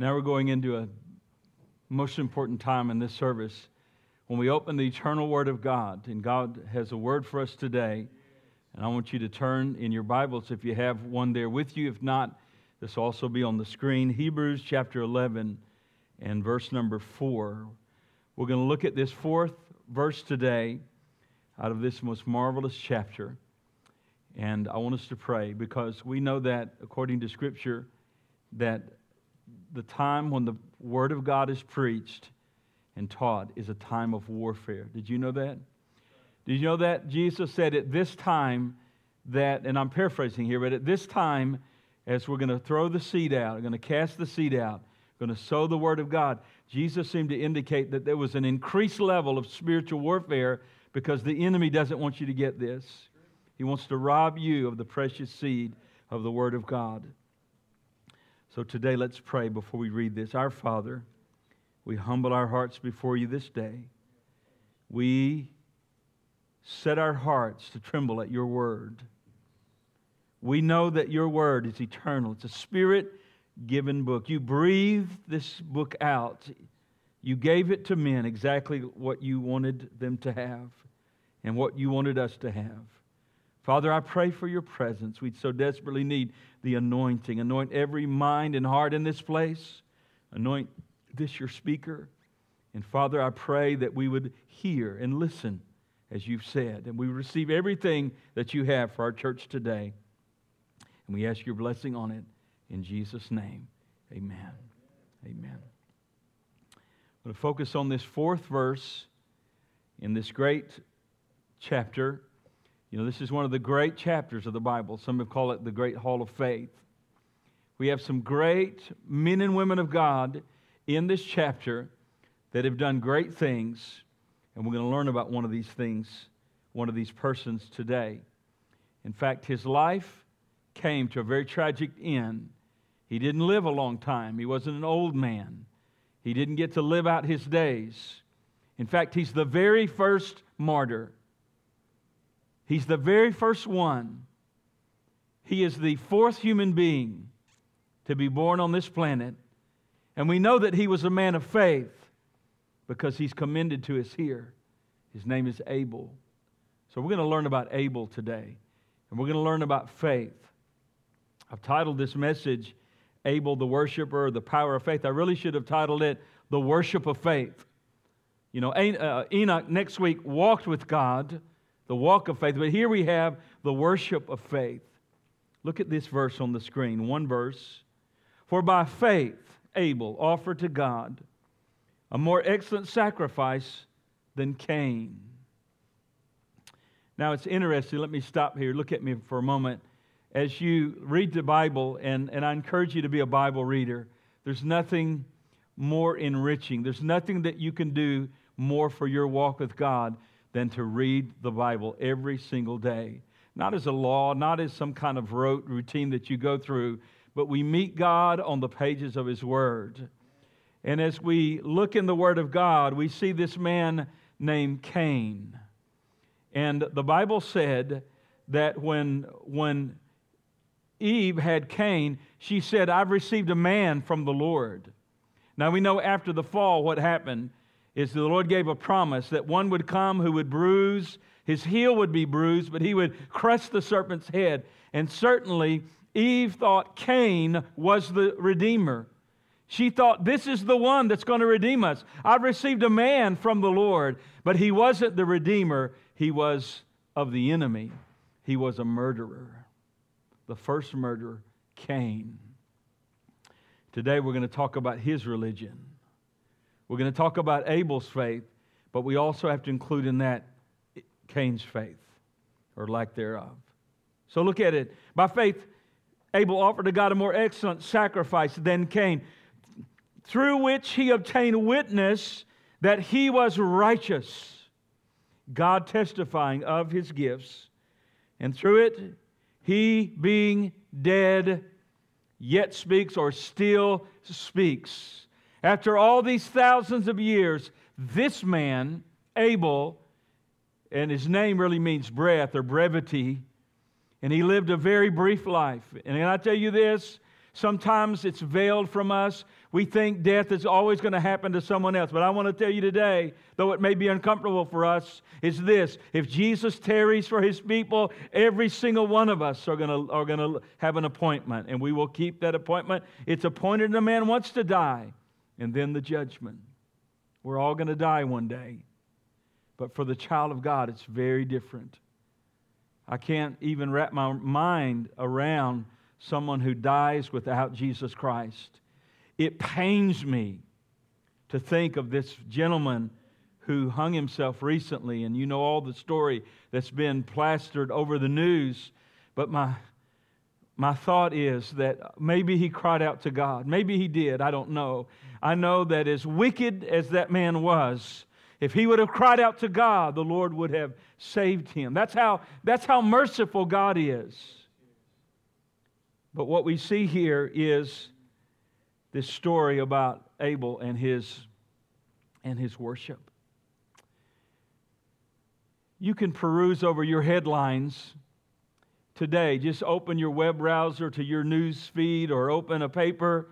Now we're going into a most important time in this service when we open the eternal Word of God. And God has a word for us today. And I want you to turn in your Bibles if you have one there with you. If not, this will also be on the screen. Hebrews chapter 11 and verse number 4. We're going to look at this fourth verse today out of this most marvelous chapter. And I want us to pray because we know that, according to Scripture, that the time when the Word of God is preached and taught is a time of warfare. Did you know that? Did you know that? Jesus said at this time that, and I'm paraphrasing here, but at this time, as we're going to throw the seed out, we're going to cast the seed out, we're going to sow the Word of God, Jesus seemed to indicate that there was an increased level of spiritual warfare because the enemy doesn't want you to get this. He wants to rob you of the precious seed of the Word of God. So today, let's pray before we read this. Our Father, we humble our hearts before you this day. We set our hearts to tremble at your word. We know that your word is eternal, it's a spirit given book. You breathed this book out, you gave it to men exactly what you wanted them to have and what you wanted us to have. Father, I pray for your presence. We so desperately need the anointing. Anoint every mind and heart in this place. Anoint this, your speaker. And Father, I pray that we would hear and listen as you've said, and we receive everything that you have for our church today. And we ask your blessing on it in Jesus' name. Amen. Amen. I'm going to focus on this fourth verse in this great chapter you know, this is one of the great chapters of the Bible. Some have called it the Great Hall of Faith. We have some great men and women of God in this chapter that have done great things, and we're going to learn about one of these things, one of these persons today. In fact, his life came to a very tragic end. He didn't live a long time, he wasn't an old man. He didn't get to live out his days. In fact, he's the very first martyr. He's the very first one. He is the fourth human being to be born on this planet. And we know that he was a man of faith because he's commended to us here. His name is Abel. So we're going to learn about Abel today. And we're going to learn about faith. I've titled this message, Abel the Worshiper, the Power of Faith. I really should have titled it, The Worship of Faith. You know, uh, Enoch next week walked with God the walk of faith. But here we have the worship of faith. Look at this verse on the screen, one verse. For by faith, Abel offered to God a more excellent sacrifice than Cain. Now it's interesting. Let me stop here. Look at me for a moment. As you read the Bible, and, and I encourage you to be a Bible reader, there's nothing more enriching. There's nothing that you can do more for your walk with God than to read the Bible every single day. Not as a law, not as some kind of rote routine that you go through, but we meet God on the pages of His Word. And as we look in the Word of God, we see this man named Cain. And the Bible said that when, when Eve had Cain, she said, I've received a man from the Lord. Now we know after the fall what happened is the Lord gave a promise that one would come who would bruise, his heel would be bruised, but he would crush the serpent's head. And certainly, Eve thought Cain was the Redeemer. She thought, This is the one that's going to redeem us. I've received a man from the Lord, but he wasn't the Redeemer. He was of the enemy. He was a murderer. The first murderer, Cain. Today, we're going to talk about his religion. We're going to talk about Abel's faith, but we also have to include in that Cain's faith or lack thereof. So look at it. By faith, Abel offered to God a more excellent sacrifice than Cain, through which he obtained witness that he was righteous, God testifying of his gifts. And through it, he being dead, yet speaks or still speaks. After all these thousands of years, this man, Abel, and his name really means breath or brevity, and he lived a very brief life. And I tell you this Sometimes it's veiled from us. We think death is always going to happen to someone else. But I want to tell you today, though it may be uncomfortable for us, is this if Jesus tarries for his people, every single one of us are going to, are going to have an appointment, and we will keep that appointment. It's appointed a man wants to die, and then the judgment. We're all going to die one day. But for the child of God, it's very different. I can't even wrap my mind around someone who dies without Jesus Christ. It pains me to think of this gentleman who hung himself recently, and you know all the story that's been plastered over the news. But my, my thought is that maybe he cried out to God. Maybe he did. I don't know. I know that as wicked as that man was, if he would have cried out to God, the Lord would have saved him. That's how, that's how merciful God is. But what we see here is this story about Abel and his, and his worship. You can peruse over your headlines today. Just open your web browser to your news feed or open a paper,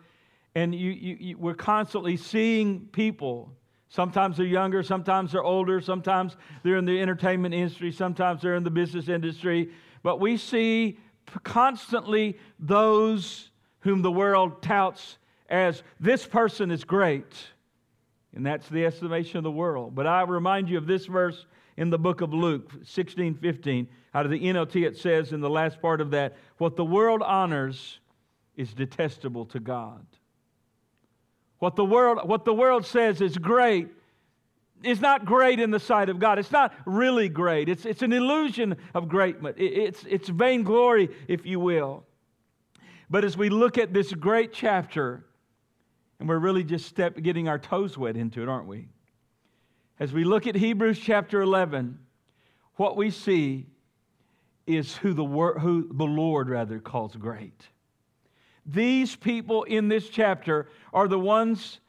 and you, you, you, we're constantly seeing people. Sometimes they're younger, sometimes they're older, sometimes they're in the entertainment industry, sometimes they're in the business industry. But we see constantly those whom the world touts as this person is great. And that's the estimation of the world. But I remind you of this verse in the book of Luke 16 15. Out of the NLT, it says in the last part of that, What the world honors is detestable to God. What the world, what the world says is great is not great in the sight of God. It's not really great. It's, it's an illusion of greatness. It's, it's vainglory, if you will. But as we look at this great chapter, and we're really just step, getting our toes wet into it, aren't we? As we look at Hebrews chapter 11, what we see is who the, who the Lord rather calls great. These people in this chapter are the ones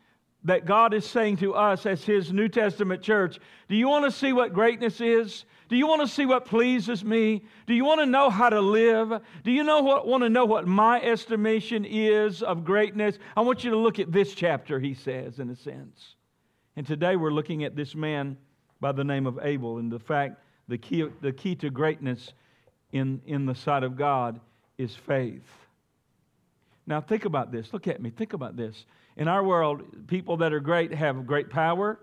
that God is saying to us as His New Testament church Do you want to see what greatness is? Do you want to see what pleases me? Do you want to know how to live? Do you know what, want to know what my estimation is of greatness? I want you to look at this chapter, he says, in a sense. And today we're looking at this man by the name of Abel and the fact the key, the key to greatness in, in the sight of God is faith. Now, think about this. Look at me. Think about this. In our world, people that are great have great power,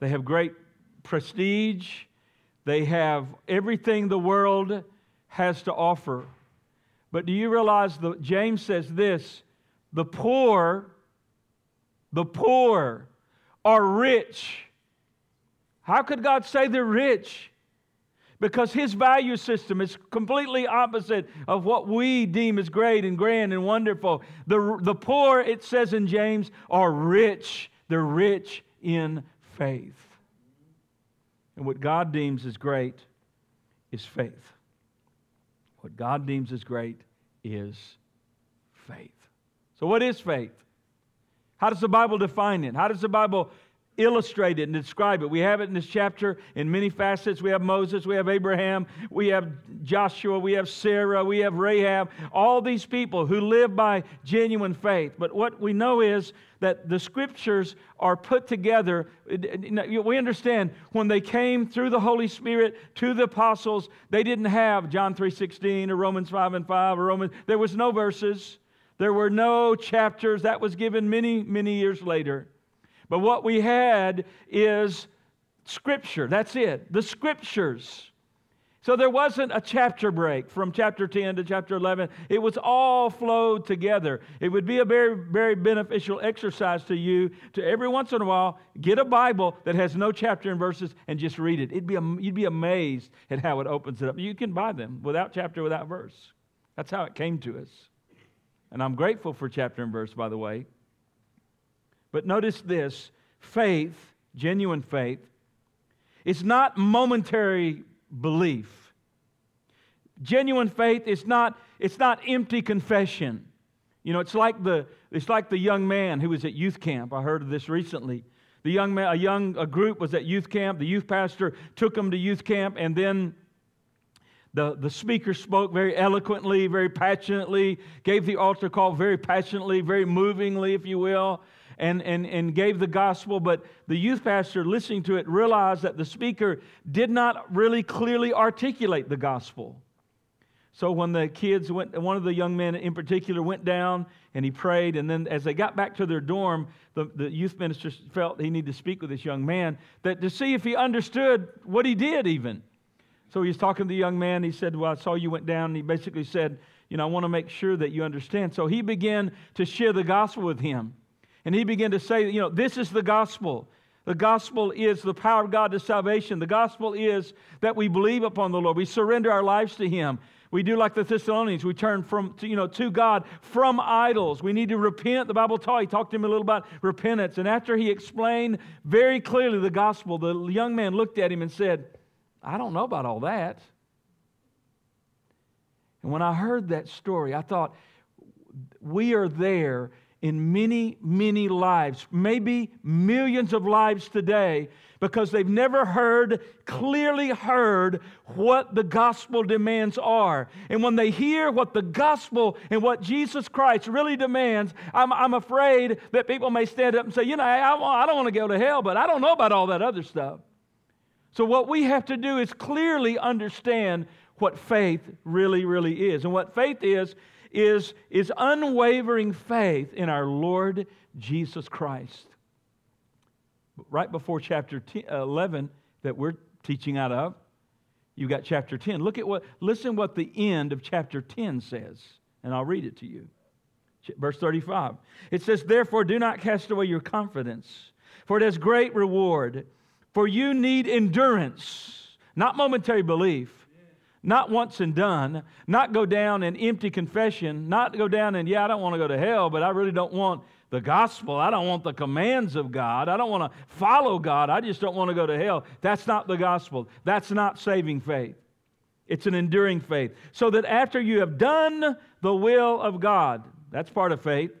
they have great prestige, they have everything the world has to offer. But do you realize that James says this the poor, the poor are rich. How could God say they're rich? because his value system is completely opposite of what we deem as great and grand and wonderful. The, the poor, it says in James, are rich. They're rich in faith. And what God deems as great is faith. What God deems as great is faith. So, what is faith? How does the Bible define it? How does the Bible illustrate it and describe it. We have it in this chapter in many facets. We have Moses, we have Abraham, we have Joshua, we have Sarah, we have Rahab, all these people who live by genuine faith. But what we know is that the scriptures are put together. We understand when they came through the Holy Spirit to the apostles, they didn't have John 3:16 or Romans 5 and 5 or Romans. There was no verses. There were no chapters. That was given many, many years later. But what we had is Scripture. That's it. The Scriptures. So there wasn't a chapter break from chapter 10 to chapter 11. It was all flowed together. It would be a very, very beneficial exercise to you to every once in a while get a Bible that has no chapter and verses and just read it. It'd be, you'd be amazed at how it opens it up. You can buy them without chapter, without verse. That's how it came to us. And I'm grateful for chapter and verse, by the way. But notice this faith, genuine faith, is not momentary belief. Genuine faith is not, it's not empty confession. You know, it's like the, it's like the young man who was at youth camp. I heard of this recently. The young man, a young a group was at youth camp. The youth pastor took them to youth camp, and then The, the speaker spoke very eloquently, very passionately, gave the altar call very passionately, very movingly, if you will, and, and, and gave the gospel. But the youth pastor listening to it realized that the speaker did not really clearly articulate the gospel. So when the kids went, one of the young men in particular went down and he prayed, and then as they got back to their dorm, the, the youth minister felt he needed to speak with this young man that to see if he understood what he did even. So he was talking to the young man. He said, Well, I saw you went down. And he basically said, You know, I want to make sure that you understand. So he began to share the gospel with him. And he began to say, You know, this is the gospel. The gospel is the power of God to salvation. The gospel is that we believe upon the Lord. We surrender our lives to Him. We do like the Thessalonians. We turn from, to, you know, to God from idols. We need to repent. The Bible taught, he talked to him a little about repentance. And after he explained very clearly the gospel, the young man looked at him and said, I don't know about all that. And when I heard that story, I thought, we are there in many, many lives, maybe millions of lives today, because they've never heard, clearly heard what the gospel demands are. And when they hear what the gospel and what Jesus Christ really demands, I'm, I'm afraid that people may stand up and say, you know, I, I don't want to go to hell, but I don't know about all that other stuff. So, what we have to do is clearly understand what faith really, really is. And what faith is, is, is unwavering faith in our Lord Jesus Christ. Right before chapter 10, uh, 11 that we're teaching out of, you've got chapter 10. Look at what, listen what the end of chapter 10 says, and I'll read it to you. Verse 35. It says, Therefore, do not cast away your confidence, for it has great reward. For you need endurance, not momentary belief, not once and done, not go down in empty confession, not go down and, yeah, I don't want to go to hell, but I really don't want the gospel. I don't want the commands of God. I don't want to follow God. I just don't want to go to hell. That's not the gospel. That's not saving faith. It's an enduring faith. So that after you have done the will of God, that's part of faith,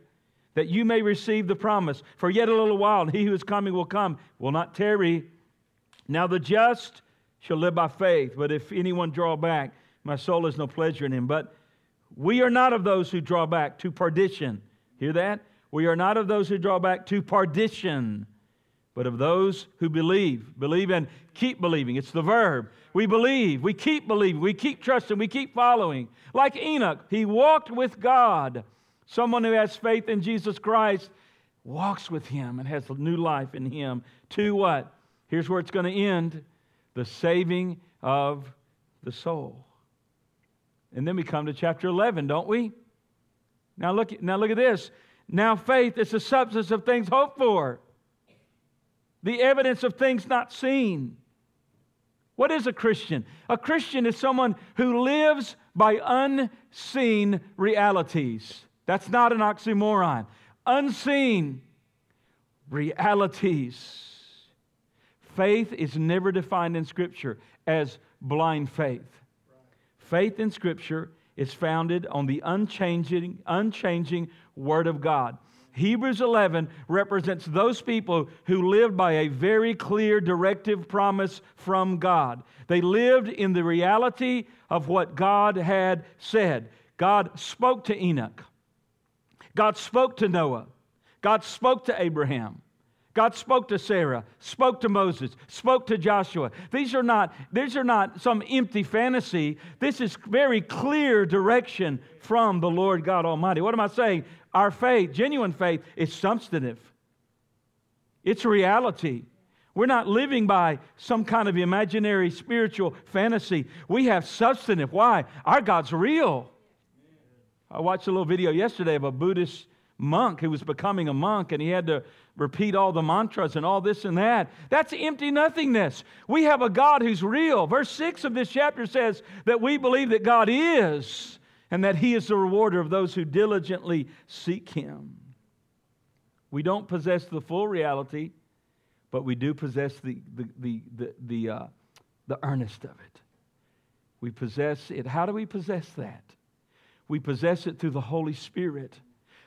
that you may receive the promise. For yet a little while, and he who is coming will come, will not tarry. Now the just shall live by faith, but if anyone draw back, my soul has no pleasure in him. But we are not of those who draw back to perdition. Hear that? We are not of those who draw back to perdition, but of those who believe. Believe and keep believing. It's the verb. We believe, we keep believing, we keep trusting, we keep following. Like Enoch, he walked with God. Someone who has faith in Jesus Christ walks with him and has new life in him. To what? Here's where it's going to end the saving of the soul. And then we come to chapter 11, don't we? Now look, now look at this. Now faith is the substance of things hoped for, the evidence of things not seen. What is a Christian? A Christian is someone who lives by unseen realities. That's not an oxymoron. Unseen realities. Faith is never defined in Scripture as blind faith. Faith in Scripture is founded on the unchanging, unchanging Word of God. Hebrews 11 represents those people who lived by a very clear directive promise from God. They lived in the reality of what God had said. God spoke to Enoch, God spoke to Noah, God spoke to Abraham. God spoke to Sarah, spoke to Moses, spoke to Joshua. These are not, these are not some empty fantasy. This is very clear direction from the Lord God Almighty. What am I saying? Our faith, genuine faith, is substantive. It's reality. We're not living by some kind of imaginary spiritual fantasy. We have substantive. Why? Our God's real. I watched a little video yesterday of a Buddhist monk who was becoming a monk and he had to repeat all the mantras and all this and that. That's empty nothingness. We have a God who's real. Verse 6 of this chapter says that we believe that God is and that He is the rewarder of those who diligently seek Him. We don't possess the full reality, but we do possess the, the, the, the, the, uh, the earnest of it. We possess it. How do we possess that? We possess it through the Holy Spirit.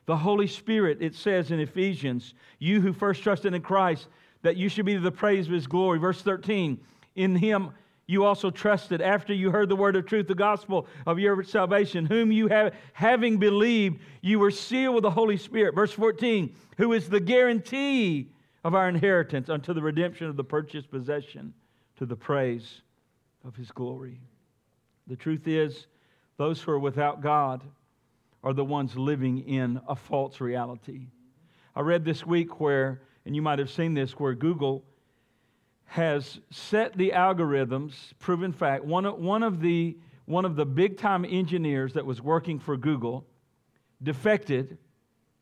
The Holy Spirit, it says in Ephesians, you who first trusted in Christ, that you should be the praise of his glory. Verse 13, in him you also trusted after you heard the word of truth, the gospel of your salvation, whom you have, having believed, you were sealed with the Holy Spirit. Verse 14, who is the guarantee of our inheritance unto the redemption of the purchased possession to the praise of his glory. The truth is, those who are without God are the ones living in a false reality. I read this week where, and you might have seen this, where Google has set the algorithms, proven fact. One of, one of the, one of the big time engineers that was working for Google defected,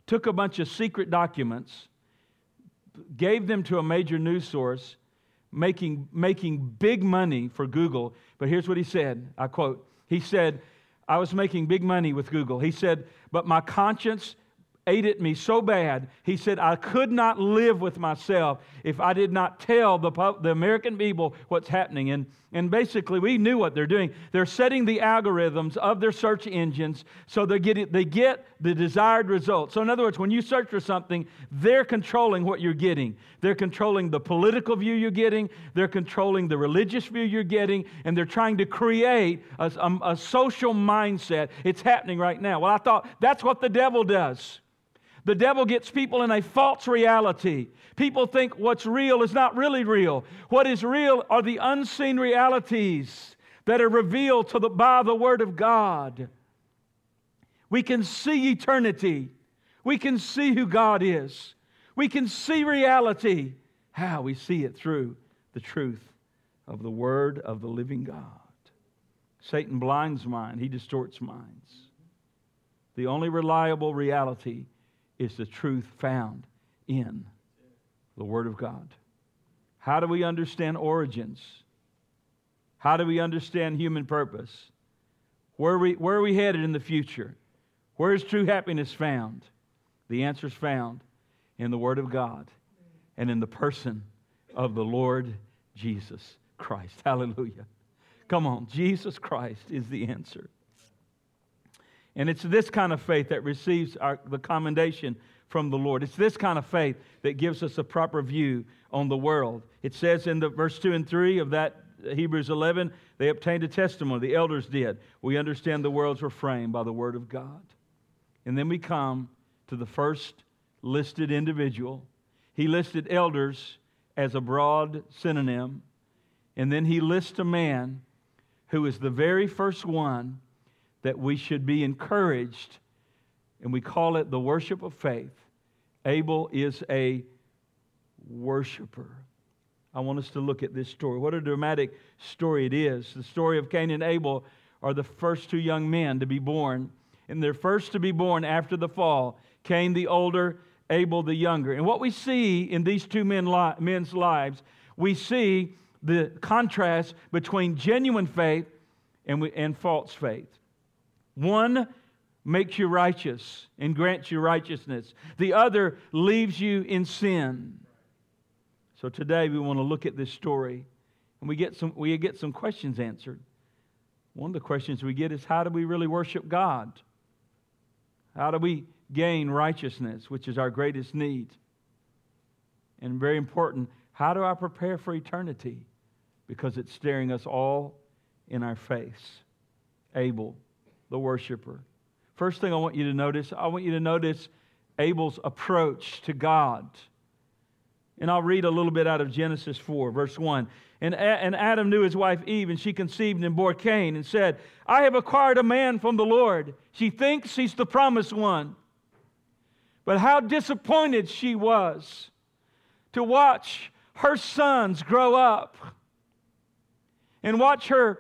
took a bunch of secret documents, gave them to a major news source, making, making big money for Google. But here's what he said I quote, he said, I was making big money with Google. He said, but my conscience ate at me so bad. He said, I could not live with myself if I did not tell the, the American people what's happening. And, and basically, we knew what they're doing. They're setting the algorithms of their search engines so they get, it, they get the desired result. So, in other words, when you search for something, they're controlling what you're getting. They're controlling the political view you're getting, they're controlling the religious view you're getting, and they're trying to create a, a, a social mindset. It's happening right now. Well, I thought that's what the devil does. The devil gets people in a false reality. People think what's real is not really real. What is real are the unseen realities that are revealed to the, by the Word of God. We can see eternity. We can see who God is. We can see reality. How? We see it through the truth of the Word of the living God. Satan blinds mind, he distorts minds. The only reliable reality is the truth found in the Word of God. How do we understand origins? How do we understand human purpose? Where are we, where are we headed in the future? Where is true happiness found? The answer is found in the Word of God and in the person of the Lord Jesus Christ. Hallelujah. Come on, Jesus Christ is the answer. And it's this kind of faith that receives our, the commendation from the Lord. It's this kind of faith that gives us a proper view on the world. It says in the verse 2 and 3 of that uh, Hebrews 11, they obtained a testimony, the elders did. We understand the worlds were framed by the word of God. And then we come to the first listed individual. He listed elders as a broad synonym. And then he lists a man who is the very first one that we should be encouraged, and we call it the worship of faith. Abel is a worshiper. I want us to look at this story. What a dramatic story it is. The story of Cain and Abel are the first two young men to be born, and they're first to be born after the fall. Cain the older, Abel the younger. And what we see in these two men li- men's lives, we see the contrast between genuine faith and, we, and false faith. One makes you righteous and grants you righteousness, the other leaves you in sin. So today we want to look at this story and we get some, we get some questions answered. One of the questions we get is how do we really worship God? How do we gain righteousness, which is our greatest need? And very important, how do I prepare for eternity? Because it's staring us all in our face. Abel the worshiper. First thing I want you to notice, I want you to notice Abel's approach to God. And I'll read a little bit out of Genesis 4, verse 1. And, and Adam knew his wife Eve, and she conceived and bore Cain, and said, I have acquired a man from the Lord. She thinks he's the promised one. But how disappointed she was to watch her sons grow up and watch her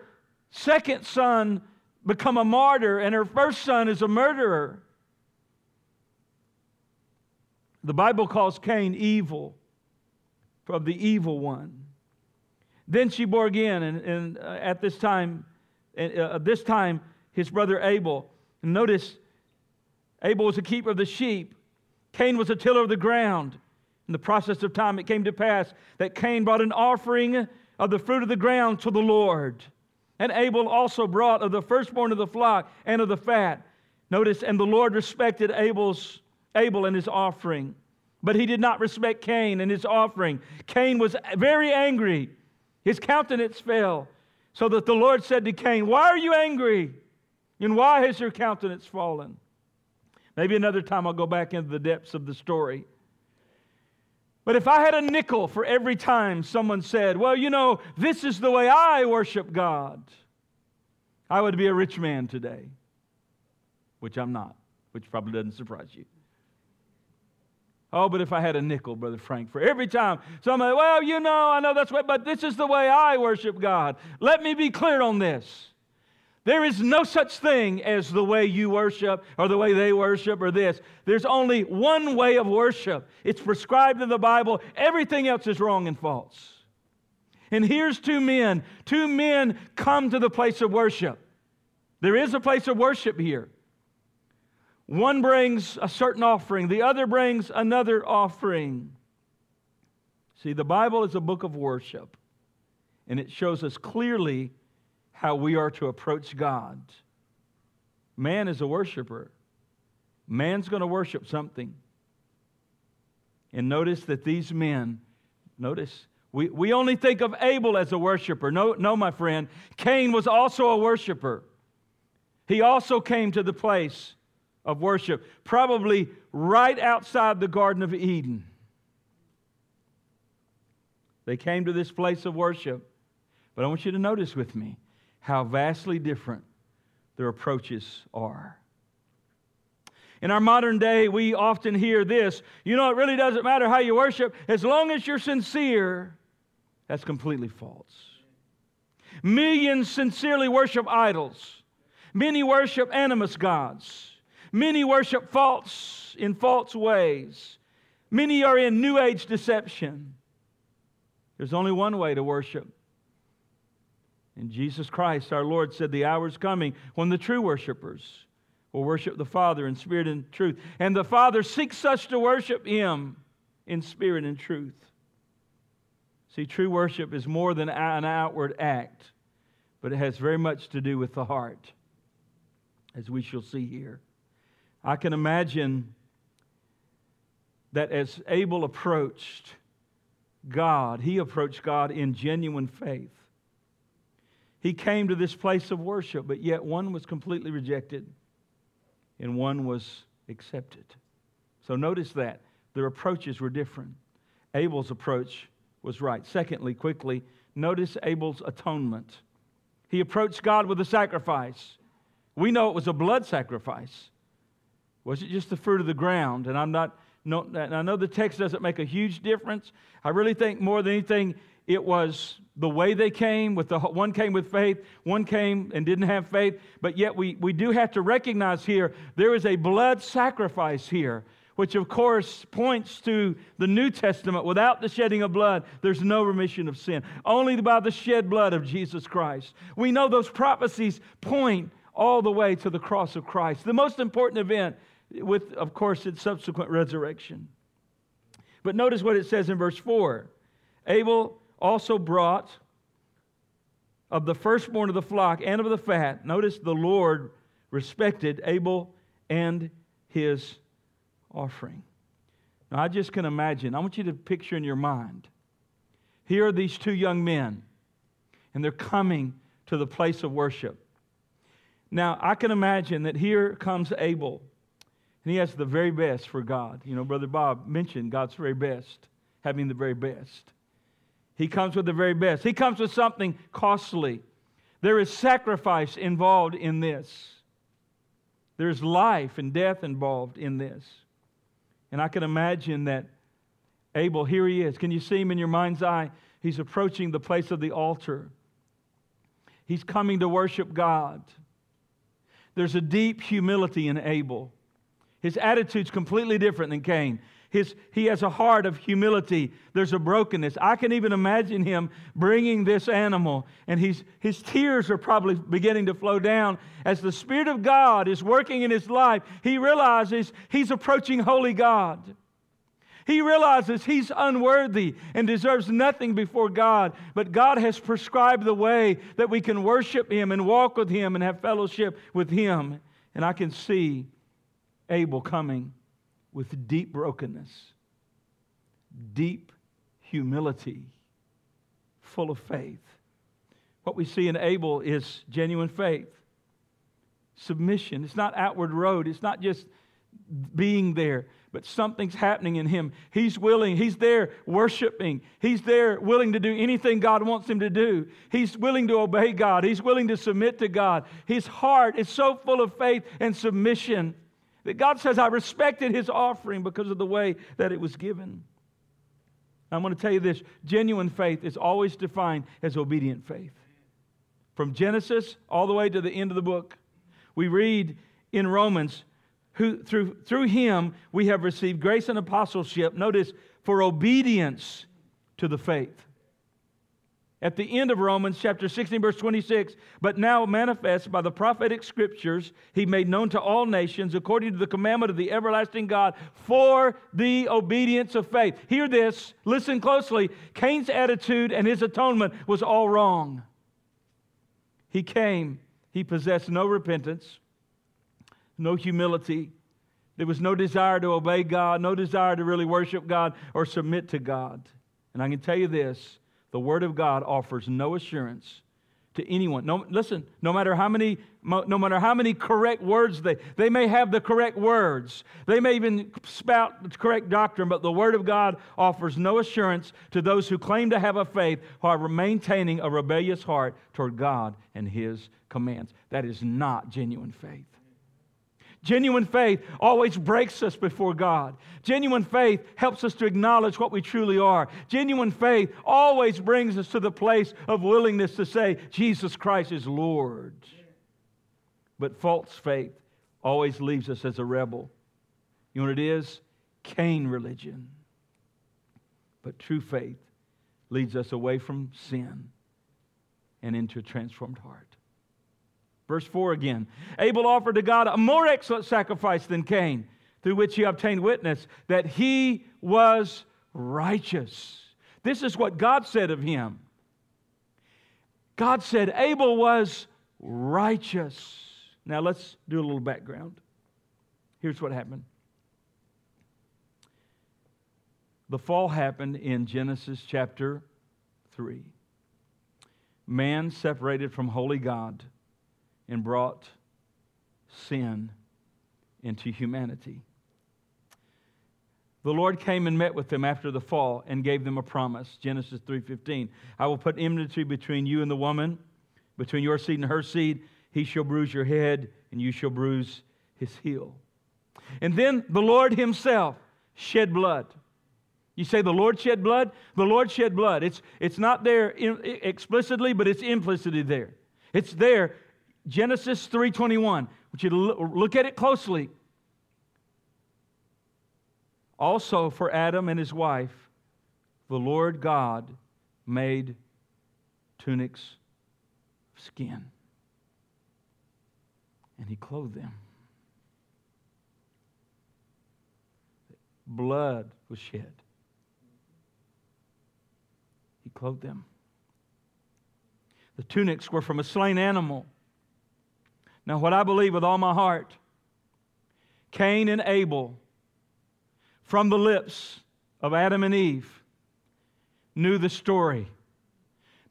second son become a martyr, and her first son is a murderer. The Bible calls Cain evil, from the evil one. Then she bore again, and, and uh, at this time, uh, this time, his brother Abel. And notice, Abel was a keeper of the sheep. Cain was a tiller of the ground. In the process of time, it came to pass that Cain brought an offering of the fruit of the ground to the Lord. And Abel also brought of the firstborn of the flock and of the fat. Notice, and the Lord respected Abel's, Abel and his offering, but he did not respect Cain and his offering. Cain was very angry. His countenance fell. So that the Lord said to Cain, Why are you angry? And why has your countenance fallen? Maybe another time I'll go back into the depths of the story. But if I had a nickel for every time someone said, Well, you know, this is the way I worship God, I would be a rich man today, which I'm not, which probably doesn't surprise you. Oh, but if I had a nickel, Brother Frank, for every time somebody, well, you know, I know that's what, but this is the way I worship God. Let me be clear on this. There is no such thing as the way you worship or the way they worship or this. There's only one way of worship. It's prescribed in the Bible. Everything else is wrong and false. And here's two men. Two men come to the place of worship. There is a place of worship here. One brings a certain offering, the other brings another offering. See, the Bible is a book of worship, and it shows us clearly how we are to approach God. Man is a worshiper, man's going to worship something. And notice that these men, notice, we, we only think of Abel as a worshiper. No, no, my friend. Cain was also a worshiper. He also came to the place of worship, probably right outside the Garden of Eden. They came to this place of worship. But I want you to notice with me how vastly different their approaches are. In our modern day, we often hear this you know, it really doesn't matter how you worship, as long as you're sincere. That's completely false. Millions sincerely worship idols, many worship animus gods. Many worship false in false ways. Many are in New Age deception. There's only one way to worship. And Jesus Christ, our Lord, said, The hour is coming when the true worshipers will worship the Father in spirit and truth. And the Father seeks such to worship Him in spirit and truth. See, true worship is more than an outward act, but it has very much to do with the heart, as we shall see here. I can imagine that as Abel approached God, he approached God in genuine faith. He came to this place of worship, but yet one was completely rejected and one was accepted. So notice that their approaches were different. Abel's approach was right. Secondly, quickly, notice Abel's atonement. He approached God with a sacrifice. We know it was a blood sacrifice. Was it just the fruit of the ground? And I'm not, no, and I know the text doesn't make a huge difference. I really think more than anything, it was the way they came with the one came with faith one came and didn't have faith. But yet we, we do have to recognize here there is a blood sacrifice here which of course points to the new testament. Without the shedding of blood there's no remission of sin. Only by the shed blood of jesus christ. We know those prophecies point all the way to the cross of christ. The most important event with, of course, its subsequent resurrection. But notice what it says in verse 4 Abel also brought of the firstborn of the flock and of the fat. Notice the Lord respected Abel and his offering. Now, I just can imagine, I want you to picture in your mind. Here are these two young men, and they're coming to the place of worship. Now, I can imagine that here comes Abel and he has the very best for God. You know, Brother Bob mentioned God's very best, having the very best. He comes with the very best. He comes with something costly. There is sacrifice involved in this. There's life and death involved in this. And I can imagine that Abel, here he is. Can you see him in your mind's eye? He's approaching the place of the altar. He's coming to worship God. There's a deep humility in Abel. His attitude's completely different than Cain. His, he has a heart of humility. There's a brokenness. I can even imagine him bringing this animal, and he's, his tears are probably beginning to flow down. As the Spirit of God is working in his life, he realizes he's approaching holy God. He realizes he's unworthy and deserves nothing before God, but God has prescribed the way that we can worship Him and walk with Him and have fellowship with Him. And I can see Abel coming with deep brokenness, deep humility, full of faith, What we see in Abel is genuine faith, submission. It's not outward road, it's not just being there, but something's happening in him. He's willing, he's there worshiping, he's there willing to do anything God wants him to do. He's willing to obey God, he's willing to submit to God. His heart is so full of faith and submission that God says, I respected his offering because of the way that it was given. I'm going to tell you this genuine faith is always defined as obedient faith. From Genesis all the way to the end of the book, we read in Romans, who, through, through him we have received grace and apostleship, notice, for obedience to the faith at the end of Romans chapter 16, verse 26, but now manifest by the prophetic scriptures, he made known to all nations according to the commandment of the everlasting God for the obedience of faith. Hear this, listen closely. Cain's attitude and his atonement was all wrong. He came, he possessed no repentance, no humility. There was no desire to obey God, no desire to really worship God or submit to God. And I can tell you this the Word of God offers no assurance to anyone. No, listen, no matter how many, no matter how many correct words they, they may have the correct words. They may even spout the correct doctrine, but the Word of God offers no assurance to those who claim to have a faith who are maintaining a rebellious heart toward God and His commands. That is not genuine faith. Genuine faith always breaks us before God. Genuine faith helps us to acknowledge what we truly are. Genuine faith always brings us to the place of willingness to say, Jesus Christ is Lord. But false faith always leaves us as a rebel. You know what it is? Cain religion. But true faith leads us away from sin and into a transformed heart. Verse 4 again Abel offered to God a more excellent sacrifice than Cain, through which he obtained witness that he was righteous. This is what God said of him. God said Abel was righteous. Now let's do a little background. Here's what happened. The fall happened in Genesis chapter 3. Man separated from holy God and brought sin into humanity. The Lord came and met with them after the fall and gave them a promise. Genesis 3:15. I will put enmity between you and the woman, between your seed and her seed. He shall bruise your head and you shall bruise his heel. And then the Lord himself shed blood. You say the Lord shed blood? The Lord shed blood. It's, it's not there explicitly, but it's implicitly there. It's there Genesis 3:21. I want you look at it closely. Also for Adam and his wife, the Lord God made tunics of skin. And he clothed them. Blood was shed. He clothed them. The tunics were from a slain animal now, what I believe with all my heart, Cain and Abel, from the lips of Adam and Eve, knew the story.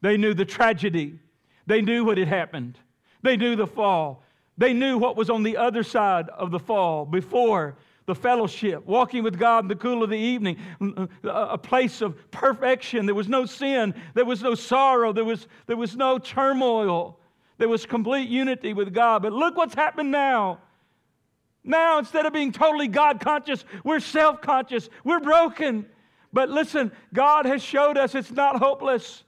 They knew the tragedy. They knew what had happened. They knew the fall. They knew what was on the other side of the fall before the fellowship, walking with God in the cool of the evening, mm, mm, a place of perfection. There was no sin, there was no sorrow, there was, there was no turmoil. There was complete unity with God. But look what's happened now. Now, instead of being totally God conscious, we're self conscious. We're broken. But listen, God has showed us it's not hopeless.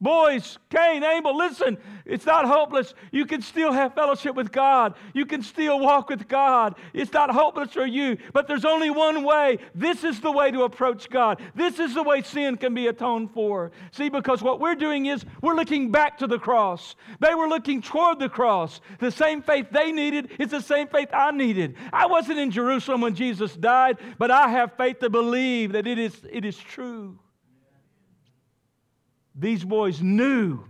Boys, Cain, Abel, listen, it's not hopeless. You can still have fellowship with God. You can still walk with God. It's not hopeless for you, but there's only one way. This is the way to approach God. This is the way sin can be atoned for. See, because what we're doing is we're looking back to the cross. They were looking toward the cross. The same faith they needed is the same faith I needed. I wasn't in Jerusalem when Jesus died, but I have faith to believe that it is, it is true. These boys knew.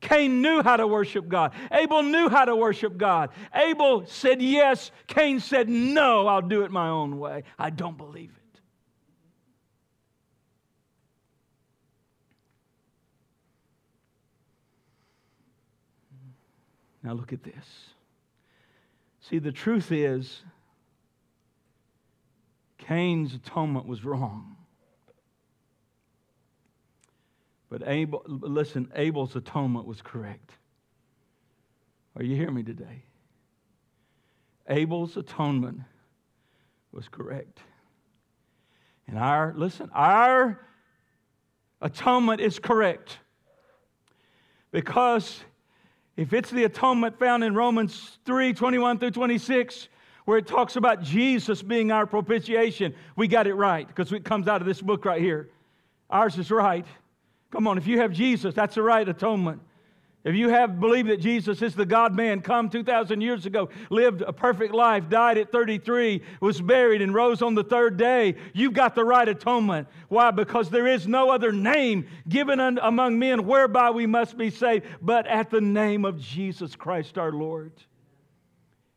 Cain knew how to worship God. Abel knew how to worship God. Abel said yes. Cain said no. I'll do it my own way. I don't believe it. Now look at this. See, the truth is Cain's atonement was wrong. But Abel, listen, Abel's atonement was correct. Are you hearing me today? Abel's atonement was correct. And our, listen, our atonement is correct. Because if it's the atonement found in Romans 3 21 through 26, where it talks about Jesus being our propitiation, we got it right because it comes out of this book right here. Ours is right. Come on, if you have Jesus, that's the right atonement. If you have believed that Jesus is the God man, come 2,000 years ago, lived a perfect life, died at 33, was buried, and rose on the third day, you've got the right atonement. Why? Because there is no other name given among men whereby we must be saved, but at the name of Jesus Christ our Lord.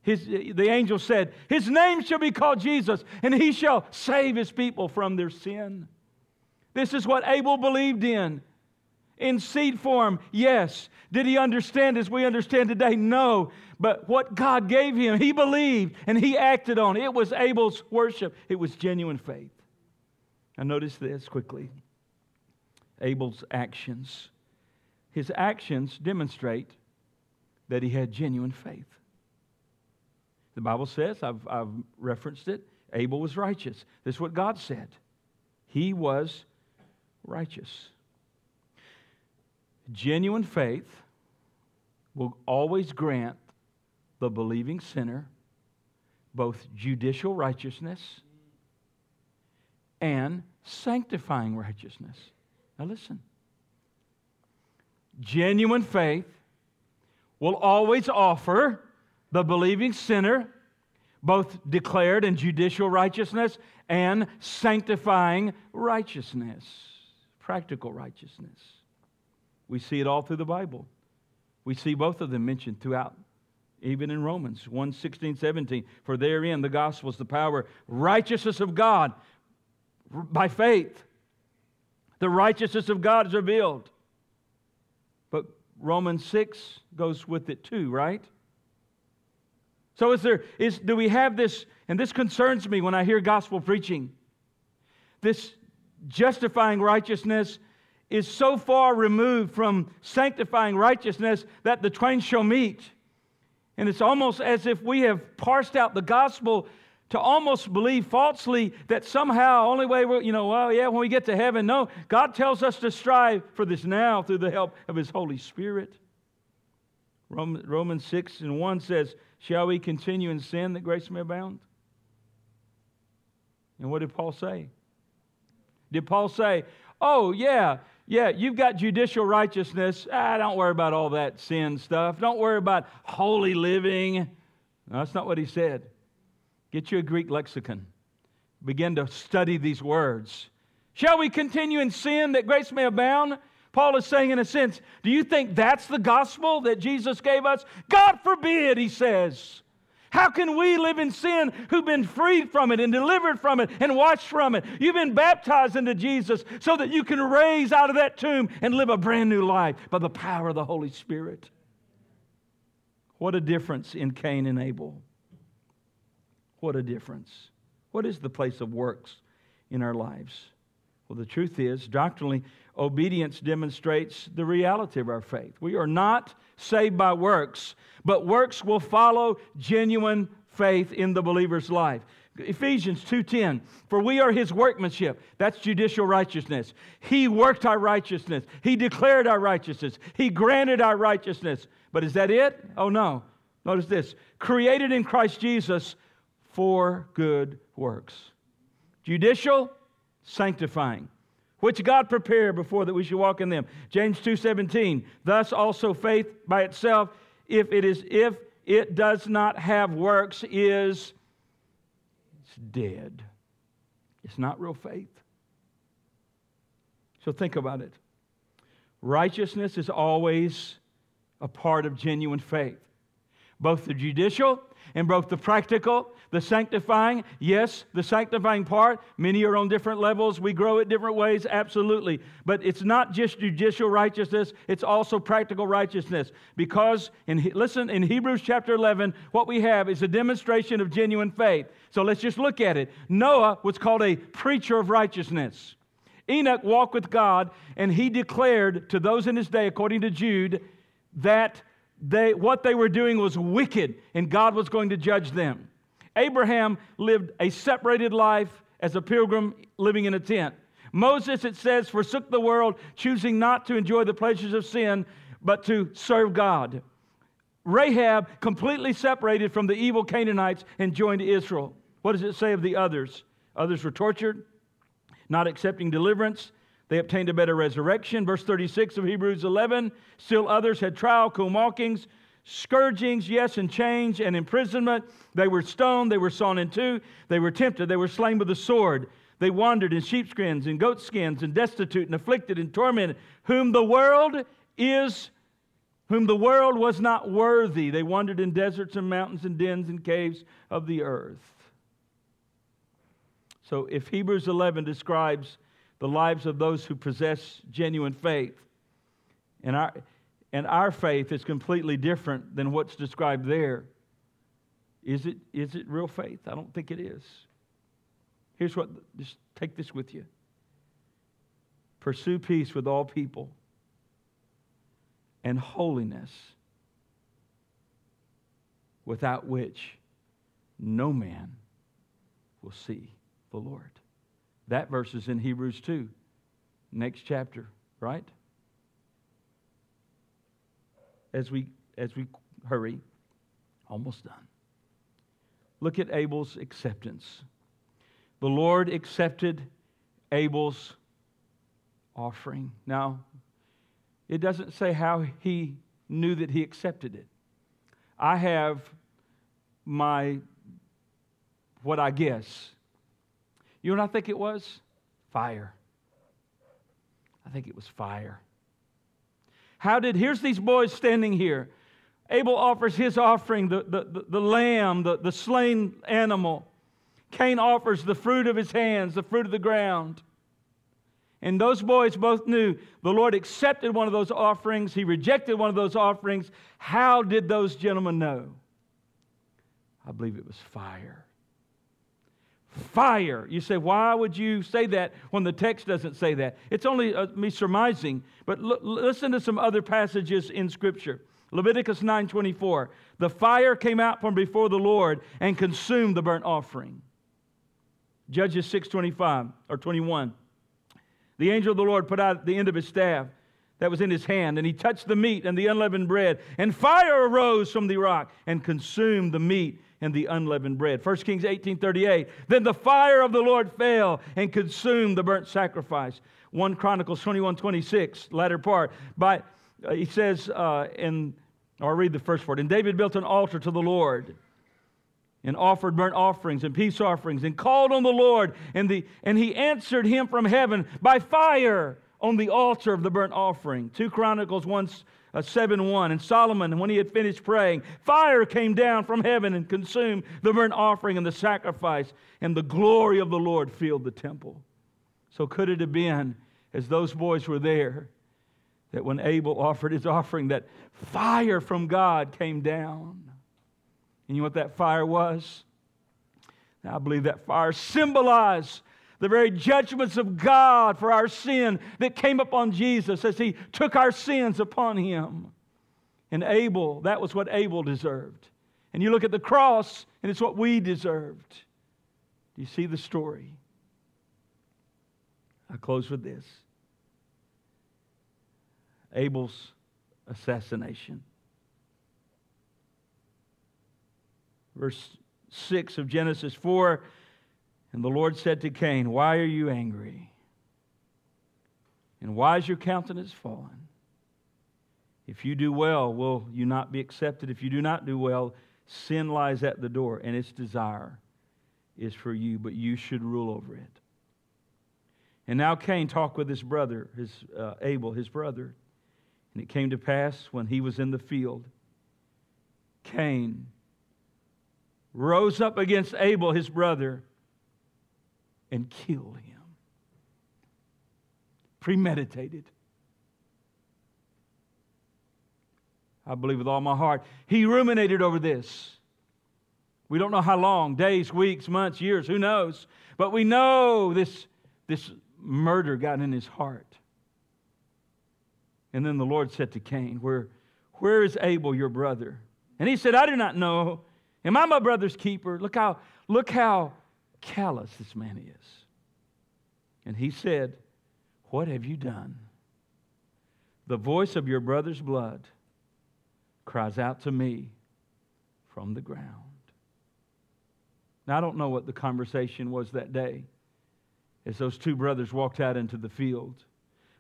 His, the angel said, His name shall be called Jesus, and he shall save his people from their sin. This is what Abel believed in. In seed form, yes. Did he understand as we understand today? No. But what God gave him, he believed and he acted on. It was Abel's worship, it was genuine faith. Now, notice this quickly Abel's actions. His actions demonstrate that he had genuine faith. The Bible says, I've, I've referenced it, Abel was righteous. This is what God said. He was righteous. Genuine faith will always grant the believing sinner both judicial righteousness and sanctifying righteousness. Now, listen. Genuine faith will always offer the believing sinner both declared and judicial righteousness and sanctifying righteousness, practical righteousness. We see it all through the Bible. We see both of them mentioned throughout, even in Romans 1 16, 17. For therein the gospel is the power, righteousness of God by faith. The righteousness of God is revealed. But Romans 6 goes with it too, right? So is there is do we have this and this concerns me when I hear gospel preaching. This justifying righteousness is so far removed from sanctifying righteousness that the twain shall meet. And it's almost as if we have parsed out the gospel to almost believe falsely that somehow only way we're you know well yeah when we get to heaven no god tells us to strive for this now through the help of his holy spirit. Romans 6 and 1 says shall we continue in sin that grace may abound? And what did paul say did paul say oh yeah yeah, you've got judicial righteousness. Ah, don't worry about all that sin stuff. Don't worry about holy living. No, that's not what he said. Get you a Greek lexicon. Begin to study these words. Shall we continue in sin that grace may abound? Paul is saying, in a sense, do you think that's the gospel that Jesus gave us? God forbid, he says. How can we live in sin who've been freed from it and delivered from it and washed from it? You've been baptized into Jesus so that you can raise out of that tomb and live a brand new life by the power of the Holy Spirit. What a difference in Cain and Abel. What a difference. What is the place of works in our lives? Well, the truth is, doctrinally, obedience demonstrates the reality of our faith. We are not saved by works, but works will follow genuine faith in the believer's life. Ephesians 2:10 For we are his workmanship. That's judicial righteousness. He worked our righteousness. He declared our righteousness. He granted our righteousness. But is that it? Oh no. Notice this. Created in Christ Jesus for good works. Judicial sanctifying which God prepared before that we should walk in them. James 2:17. Thus also faith by itself, if it is if it does not have works, is it's dead. It's not real faith. So think about it. Righteousness is always a part of genuine faith. Both the judicial in both the practical, the sanctifying. Yes, the sanctifying part. Many are on different levels. We grow it different ways, absolutely. But it's not just judicial righteousness, it's also practical righteousness. Because, in, listen, in Hebrews chapter 11, what we have is a demonstration of genuine faith. So let's just look at it. Noah was called a preacher of righteousness. Enoch walked with God, and he declared to those in his day, according to Jude, that they, what they were doing was wicked and God was going to judge them. Abraham lived a separated life as a pilgrim living in a tent. Moses, it says, forsook the world, choosing not to enjoy the pleasures of sin, but to serve God. Rahab completely separated from the evil Canaanites and joined Israel. What does it say of the others? Others were tortured, not accepting deliverance. They obtained a better resurrection. Verse 36 of Hebrews 11. Still others had trial, co-mockings, scourgings, yes, and chains and imprisonment. They were stoned, they were sawn in two, they were tempted, they were slain with the sword. They wandered in sheepskins and goatskins and destitute and afflicted and tormented, whom the world is, whom the world was not worthy. They wandered in deserts and mountains and dens and caves of the earth. So if Hebrews 11 describes the lives of those who possess genuine faith. And our, and our faith is completely different than what's described there. Is it, is it real faith? I don't think it is. Here's what, just take this with you pursue peace with all people and holiness, without which no man will see the Lord. That verse is in Hebrews 2, next chapter, right? As we as we hurry, almost done. Look at Abel's acceptance. The Lord accepted Abel's offering. Now, it doesn't say how he knew that he accepted it. I have my, what I guess, you know what I think it was? Fire. I think it was fire. How did, here's these boys standing here. Abel offers his offering, the, the, the, the lamb, the, the slain animal. Cain offers the fruit of his hands, the fruit of the ground. And those boys both knew the Lord accepted one of those offerings, He rejected one of those offerings. How did those gentlemen know? I believe it was fire fire. You say, why would you say that when the text doesn't say that? It's only uh, me surmising, but l- listen to some other passages in Scripture. Leviticus 9:24. The fire came out from before the Lord and consumed the burnt offering. Judges 6:25 or 21. The angel of the Lord put out the end of his staff that was in his hand, and he touched the meat and the unleavened bread, and fire arose from the rock and consumed the meat and the unleavened bread. 1 Kings 18 38. Then the fire of the Lord fell and consumed the burnt sacrifice. 1 Chronicles 21 26, latter part. By, uh, he says uh, in, I'll read the first part. And David built an altar to the Lord and offered burnt offerings and peace offerings and called on the Lord, and, the, and he answered him from heaven by fire on the altar of the burnt offering. 2 Chronicles 1 uh, 7 1. And Solomon, when he had finished praying, fire came down from heaven and consumed the burnt offering and the sacrifice, and the glory of the Lord filled the temple. So, could it have been, as those boys were there, that when Abel offered his offering, that fire from God came down? And you know what that fire was? Now, I believe that fire symbolized the very judgments of God for our sin that came upon Jesus as he took our sins upon him. And Abel, that was what Abel deserved. And you look at the cross, and it's what we deserved. Do you see the story? I close with this Abel's assassination. Verse 6 of Genesis 4 and the Lord said to Cain, Why are you angry? And why is your countenance fallen? If you do well, will you not be accepted? If you do not do well, sin lies at the door, and its desire is for you, but you should rule over it. And now Cain talked with his brother, his uh, Abel, his brother. And it came to pass when he was in the field, Cain rose up against Abel, his brother, and killed him. Premeditated. I believe with all my heart. He ruminated over this. We don't know how long days, weeks, months, years, who knows? But we know this, this murder got in his heart. And then the Lord said to Cain, Where, where is Abel, your brother? And he said, I do not know. Am I my brother's keeper? Look how, look how callous this man is. And he said, What have you done? The voice of your brother's blood cries out to me from the ground. Now, I don't know what the conversation was that day as those two brothers walked out into the field,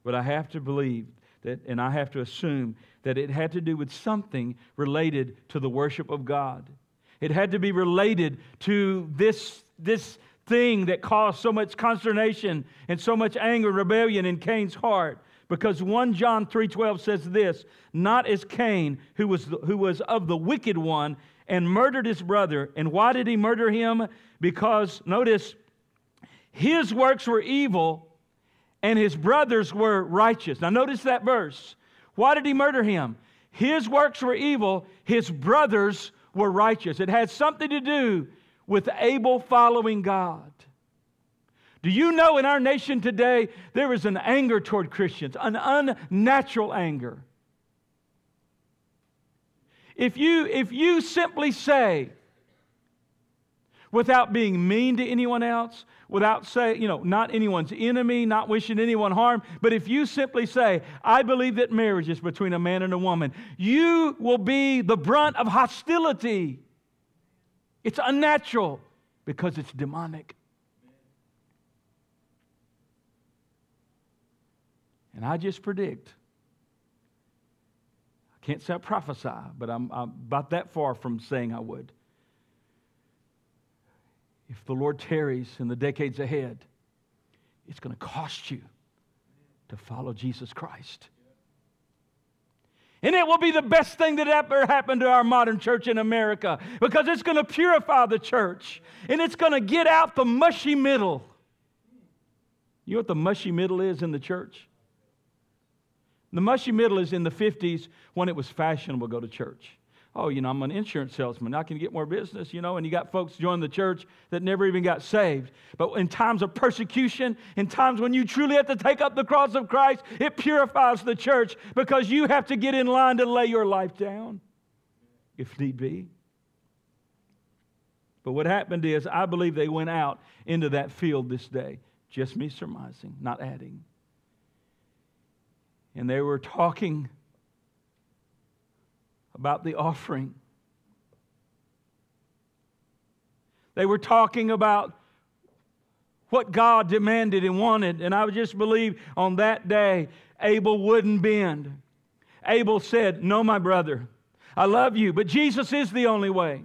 but I have to believe that, and I have to assume that it had to do with something related to the worship of God. It had to be related to this, this thing that caused so much consternation and so much anger and rebellion in Cain's heart. Because 1 John 3:12 says this, not as Cain, who was, who was of the wicked one and murdered his brother. And why did he murder him? Because, notice, his works were evil and his brothers were righteous. Now, notice that verse. Why did he murder him? His works were evil, his brothers were righteous. It had something to do with Abel following God. Do you know in our nation today there is an anger toward Christians, an unnatural anger? If you, if you simply say, without being mean to anyone else, without saying, you know, not anyone's enemy, not wishing anyone harm, but if you simply say, I believe that marriage is between a man and a woman, you will be the brunt of hostility. It's unnatural because it's demonic. And I just predict I can't say I prophesy, but I'm, I'm about that far from saying I would. If the Lord tarries in the decades ahead, it's going to cost you to follow Jesus Christ. And it will be the best thing that ever happened to our modern church in America because it's going to purify the church and it's going to get out the mushy middle. You know what the mushy middle is in the church? The mushy middle is in the 50s when it was fashionable to go to church. Oh, you know, I'm an insurance salesman. I can get more business, you know, and you got folks join the church that never even got saved. But in times of persecution, in times when you truly have to take up the cross of Christ, it purifies the church because you have to get in line to lay your life down, if need be. But what happened is, I believe they went out into that field this day. Just me surmising, not adding and they were talking about the offering. They were talking about what God demanded and wanted. And I just believe on that day, Abel wouldn't bend. Abel said, No, my brother, I love you, but Jesus is the only way.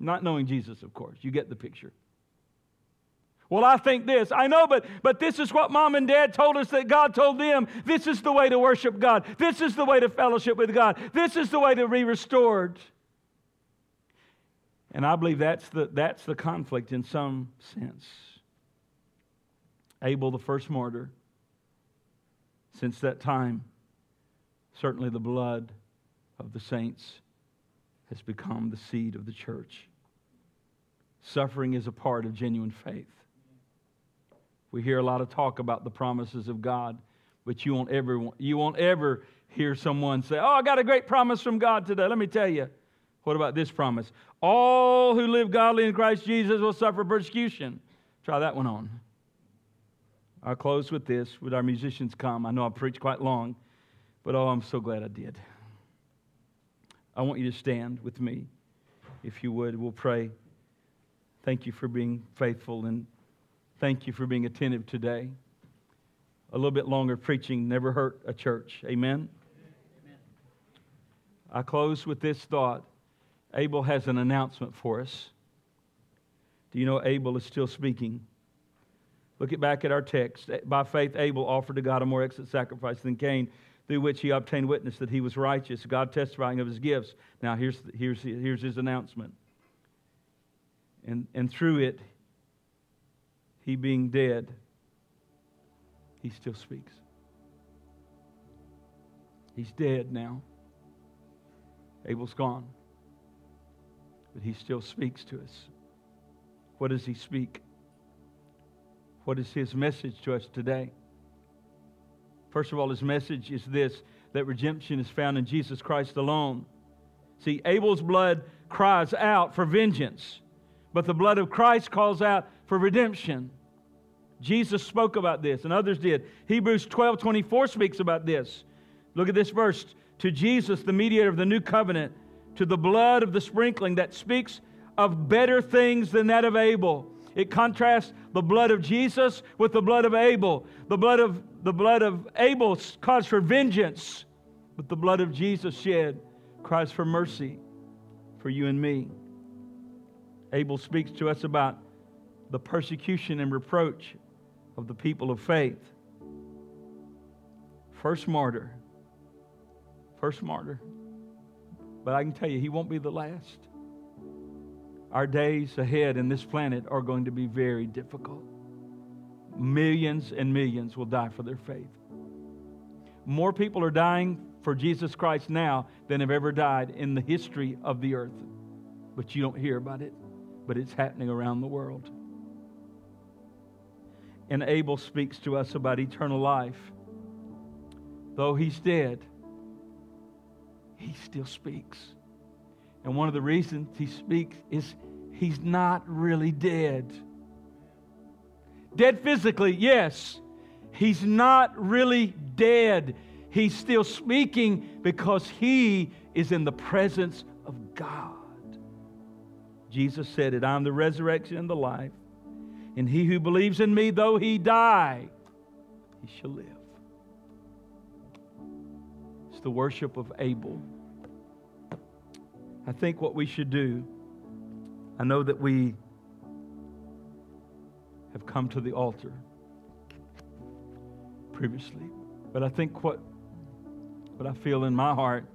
Not knowing Jesus, of course. You get the picture. Well, I think this. I know, but, but this is what mom and dad told us that God told them. This is the way to worship God. This is the way to fellowship with God. This is the way to be restored. And I believe that's the, that's the conflict in some sense. Abel, the first martyr, since that time, certainly the blood of the saints has become the seed of the church. Suffering is a part of genuine faith. We hear a lot of talk about the promises of God, but you won't ever, you won't ever hear someone say, Oh, I got a great promise from God today. Let me tell you. What about this promise? All who live godly in Christ Jesus will suffer persecution. Try that one on. I'll close with this. Would our musicians come? I know I preached quite long, but oh, I'm so glad I did. I want you to stand with me, if you would. We'll pray. Thank you for being faithful and Thank you for being attentive today. A little bit longer preaching never hurt a church. Amen? Amen. I close with this thought Abel has an announcement for us. Do you know Abel is still speaking? Look at back at our text. By faith, Abel offered to God a more excellent sacrifice than Cain, through which he obtained witness that he was righteous, God testifying of his gifts. Now, here's, here's, here's his announcement And, and through it, he being dead, he still speaks. He's dead now. Abel's gone. But he still speaks to us. What does he speak? What is his message to us today? First of all, his message is this that redemption is found in Jesus Christ alone. See, Abel's blood cries out for vengeance, but the blood of Christ calls out for redemption. Jesus spoke about this, and others did. Hebrews 12 24 speaks about this. Look at this verse. To Jesus, the mediator of the new covenant, to the blood of the sprinkling that speaks of better things than that of Abel. It contrasts the blood of Jesus with the blood of Abel. The blood of, the blood of Abel calls for vengeance, but the blood of Jesus shed cries for mercy for you and me. Abel speaks to us about the persecution and reproach of the people of faith. First martyr. First martyr. But I can tell you, he won't be the last. Our days ahead in this planet are going to be very difficult. Millions and millions will die for their faith. More people are dying for Jesus Christ now than have ever died in the history of the earth. But you don't hear about it, but it's happening around the world. And Abel speaks to us about eternal life. Though he's dead, he still speaks. And one of the reasons he speaks is he's not really dead. Dead physically, yes. He's not really dead. He's still speaking because he is in the presence of God. Jesus said it I'm the resurrection and the life. And he who believes in me, though he die, he shall live. It's the worship of Abel. I think what we should do, I know that we have come to the altar previously, but I think what, what I feel in my heart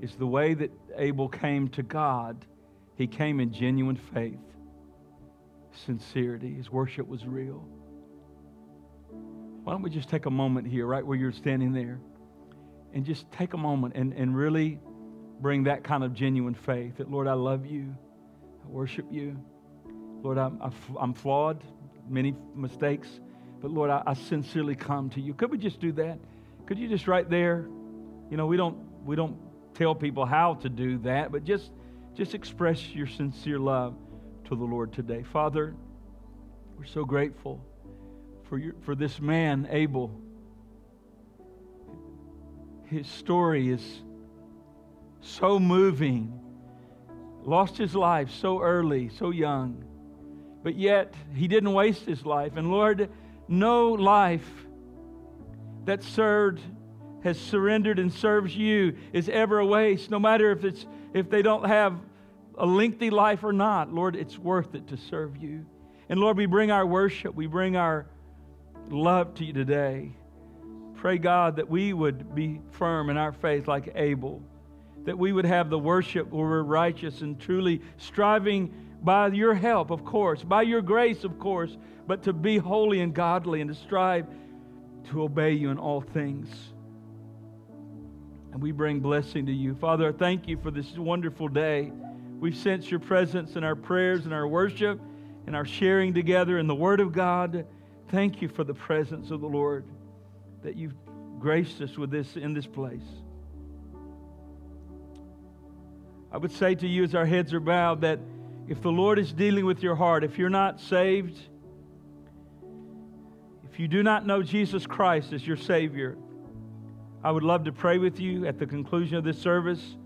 is the way that Abel came to God, he came in genuine faith, sincerity. His worship was real. Why don't we just take a moment here, right where you're standing there? and just take a moment and, and really bring that kind of genuine faith that, Lord, I love you. I worship you. Lord, I'm, I'm flawed, many mistakes, but Lord, I, I sincerely come to you. Could we just do that? Could you just right there? You know, we don't, we don't tell people how to do that, but just, just express your sincere love to the Lord today. Father, we're so grateful for, your, for this man, Abel his story is so moving. Lost his life so early, so young. But yet, he didn't waste his life. And Lord, no life that served, has surrendered and serves you is ever a waste, no matter if, it's, if they don't have a lengthy life or not. Lord, it's worth it to serve you. And Lord, we bring our worship, we bring our love to you today. Pray, God, that we would be firm in our faith like Abel, that we would have the worship where we're righteous and truly striving by your help, of course, by your grace, of course, but to be holy and godly and to strive to obey you in all things. And we bring blessing to you. Father, I thank you for this wonderful day. We sense your presence in our prayers and our worship and our sharing together in the Word of God. Thank you for the presence of the Lord that you've graced us with this in this place. I would say to you as our heads are bowed that if the Lord is dealing with your heart, if you're not saved, if you do not know Jesus Christ as your Savior, I would love to pray with you at the conclusion of this service.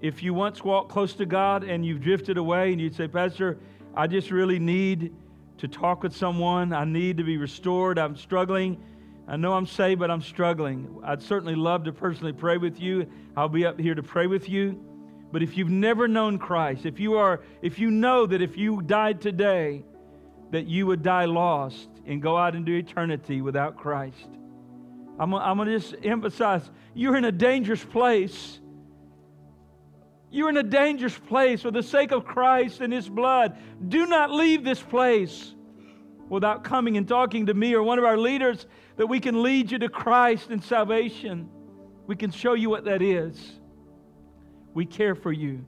If you once walked close to God and you've drifted away and you'd say, Pastor, I just really need to talk with someone, I need to be restored, I'm struggling I know I'm saved, but I'm struggling. I'd certainly love to personally pray with you. I'll be up here to pray with you. But if you've never known Christ, if you are, if you know that if you died today, that you would die lost and go out into eternity without Christ, I'm, I'm going to just emphasize you're in a dangerous place. You're in a dangerous place for the sake of Christ and His blood. Do not leave this place without coming and talking to me or one of our leaders that we can lead you to Christ and salvation. We can show you what that is. We care for you.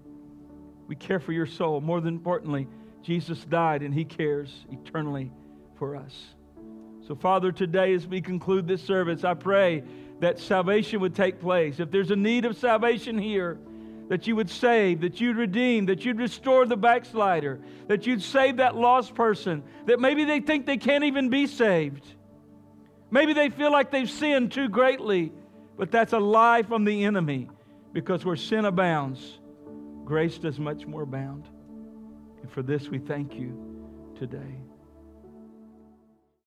We care for your soul. More than importantly, Jesus died and He cares eternally for us. So, Father, today as we conclude this service, I pray that salvation would take place. If there's a need of salvation here, that you would save, that you'd redeem, that you'd restore the backslider, that you'd save that lost person, that maybe they think they can't even be saved. Maybe they feel like they've sinned too greatly, but that's a lie from the enemy because where sin abounds, grace does much more abound. And for this we thank you today.